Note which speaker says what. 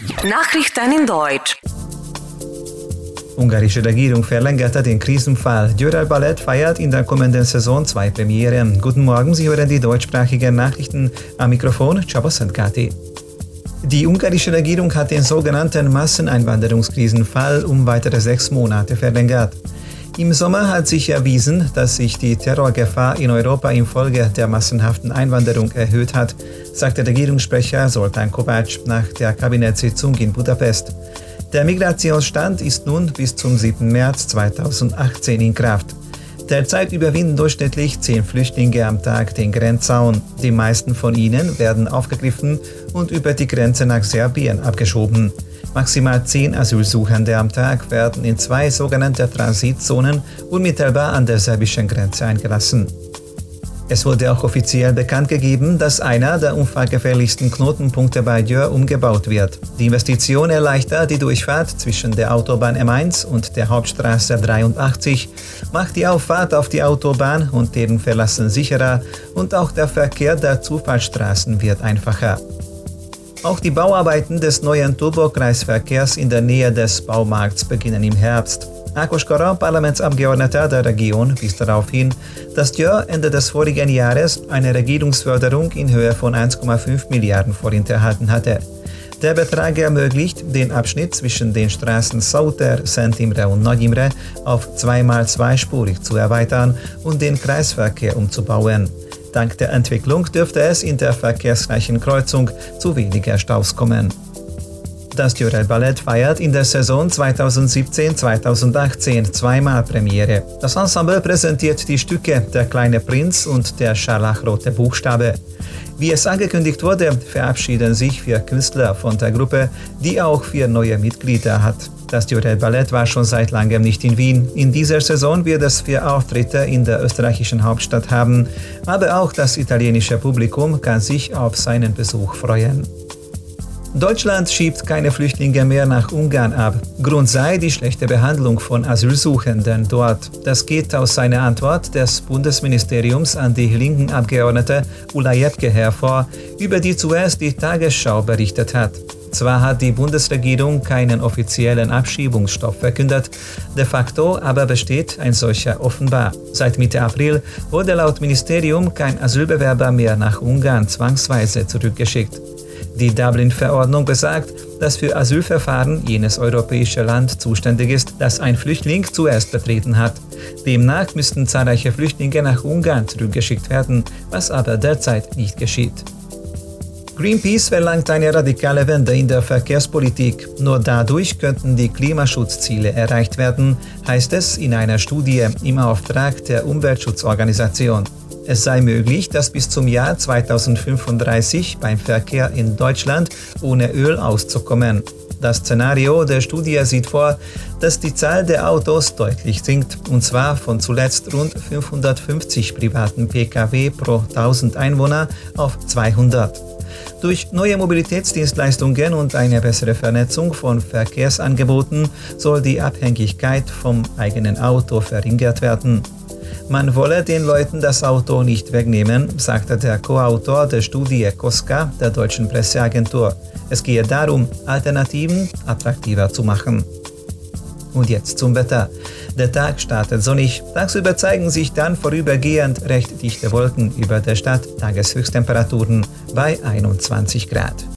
Speaker 1: Nachrichten in Deutsch.
Speaker 2: Ungarische Regierung verlängerte den Krisenfall. Dürrel Ballett feiert in der kommenden Saison zwei Premieren. Guten Morgen, Sie hören die deutschsprachigen Nachrichten am Mikrofon Csaba Szentkati. Die ungarische Regierung hat den sogenannten Masseneinwanderungskrisenfall um weitere sechs Monate verlängert. Im Sommer hat sich erwiesen, dass sich die Terrorgefahr in Europa infolge der massenhaften Einwanderung erhöht hat, sagte Regierungssprecher Soltan Kovac nach der Kabinettssitzung in Budapest. Der Migrationsstand ist nun bis zum 7. März 2018 in Kraft. Derzeit überwinden durchschnittlich zehn Flüchtlinge am Tag den Grenzzaun. Die meisten von ihnen werden aufgegriffen und über die Grenze nach Serbien abgeschoben. Maximal zehn Asylsuchende am Tag werden in zwei sogenannte Transitzonen unmittelbar an der serbischen Grenze eingelassen. Es wurde auch offiziell bekannt gegeben, dass einer der unfallgefährlichsten Knotenpunkte bei Dürr umgebaut wird. Die Investition erleichtert die Durchfahrt zwischen der Autobahn M1 und der Hauptstraße 83, macht die Auffahrt auf die Autobahn und deren Verlassen sicherer und auch der Verkehr der Zufallsstraßen wird einfacher. Auch die Bauarbeiten des neuen Turbo-Kreisverkehrs in der Nähe des Baumarkts beginnen im Herbst. Akos Kara, Parlamentsabgeordneter der Region, wies darauf hin, dass Dürr Ende des vorigen Jahres eine Regierungsförderung in Höhe von 1,5 Milliarden Forint erhalten hatte. Der Betrag ermöglicht, den Abschnitt zwischen den Straßen Sauter, Szent Imre und Nagyimre auf zweimal zweispurig zu erweitern und den Kreisverkehr umzubauen. Dank der Entwicklung dürfte es in der verkehrsreichen Kreuzung zu weniger Staus kommen. Das Jurel Ballett feiert in der Saison 2017-2018 zweimal Premiere. Das Ensemble präsentiert die Stücke Der kleine Prinz und Der scharlachrote Buchstabe. Wie es angekündigt wurde, verabschieden sich vier Künstler von der Gruppe, die auch vier neue Mitglieder hat. Das Jurel Ballett war schon seit langem nicht in Wien. In dieser Saison wird es vier Auftritte in der österreichischen Hauptstadt haben, aber auch das italienische Publikum kann sich auf seinen Besuch freuen. Deutschland schiebt keine Flüchtlinge mehr nach Ungarn ab. Grund sei die schlechte Behandlung von Asylsuchenden dort. Das geht aus seiner Antwort des Bundesministeriums an die linken Abgeordnete Ulla Jepke hervor, über die zuerst die Tagesschau berichtet hat. Zwar hat die Bundesregierung keinen offiziellen Abschiebungsstopp verkündet, de facto aber besteht ein solcher offenbar. Seit Mitte April wurde laut Ministerium kein Asylbewerber mehr nach Ungarn zwangsweise zurückgeschickt. Die Dublin-Verordnung besagt, dass für Asylverfahren jenes europäische Land zuständig ist, das ein Flüchtling zuerst betreten hat. Demnach müssten zahlreiche Flüchtlinge nach Ungarn zurückgeschickt werden, was aber derzeit nicht geschieht. Greenpeace verlangt eine radikale Wende in der Verkehrspolitik. Nur dadurch könnten die Klimaschutzziele erreicht werden, heißt es in einer Studie im Auftrag der Umweltschutzorganisation. Es sei möglich, dass bis zum Jahr 2035 beim Verkehr in Deutschland ohne Öl auszukommen. Das Szenario der Studie sieht vor, dass die Zahl der Autos deutlich sinkt, und zwar von zuletzt rund 550 privaten Pkw pro 1000 Einwohner auf 200. Durch neue Mobilitätsdienstleistungen und eine bessere Vernetzung von Verkehrsangeboten soll die Abhängigkeit vom eigenen Auto verringert werden. Man wolle den Leuten das Auto nicht wegnehmen, sagte der Co-Autor der Studie COSCA der deutschen Presseagentur. Es gehe darum, Alternativen attraktiver zu machen. Und jetzt zum Wetter. Der Tag startet sonnig. Tagsüber zeigen sich dann vorübergehend recht dichte Wolken über der Stadt. Tageshöchsttemperaturen bei 21 Grad.